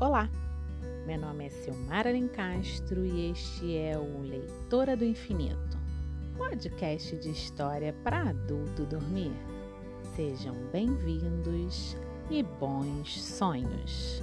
Olá, meu nome é Silmara Castro e este é o Leitora do Infinito, podcast de história para adulto dormir. Sejam bem-vindos e bons sonhos.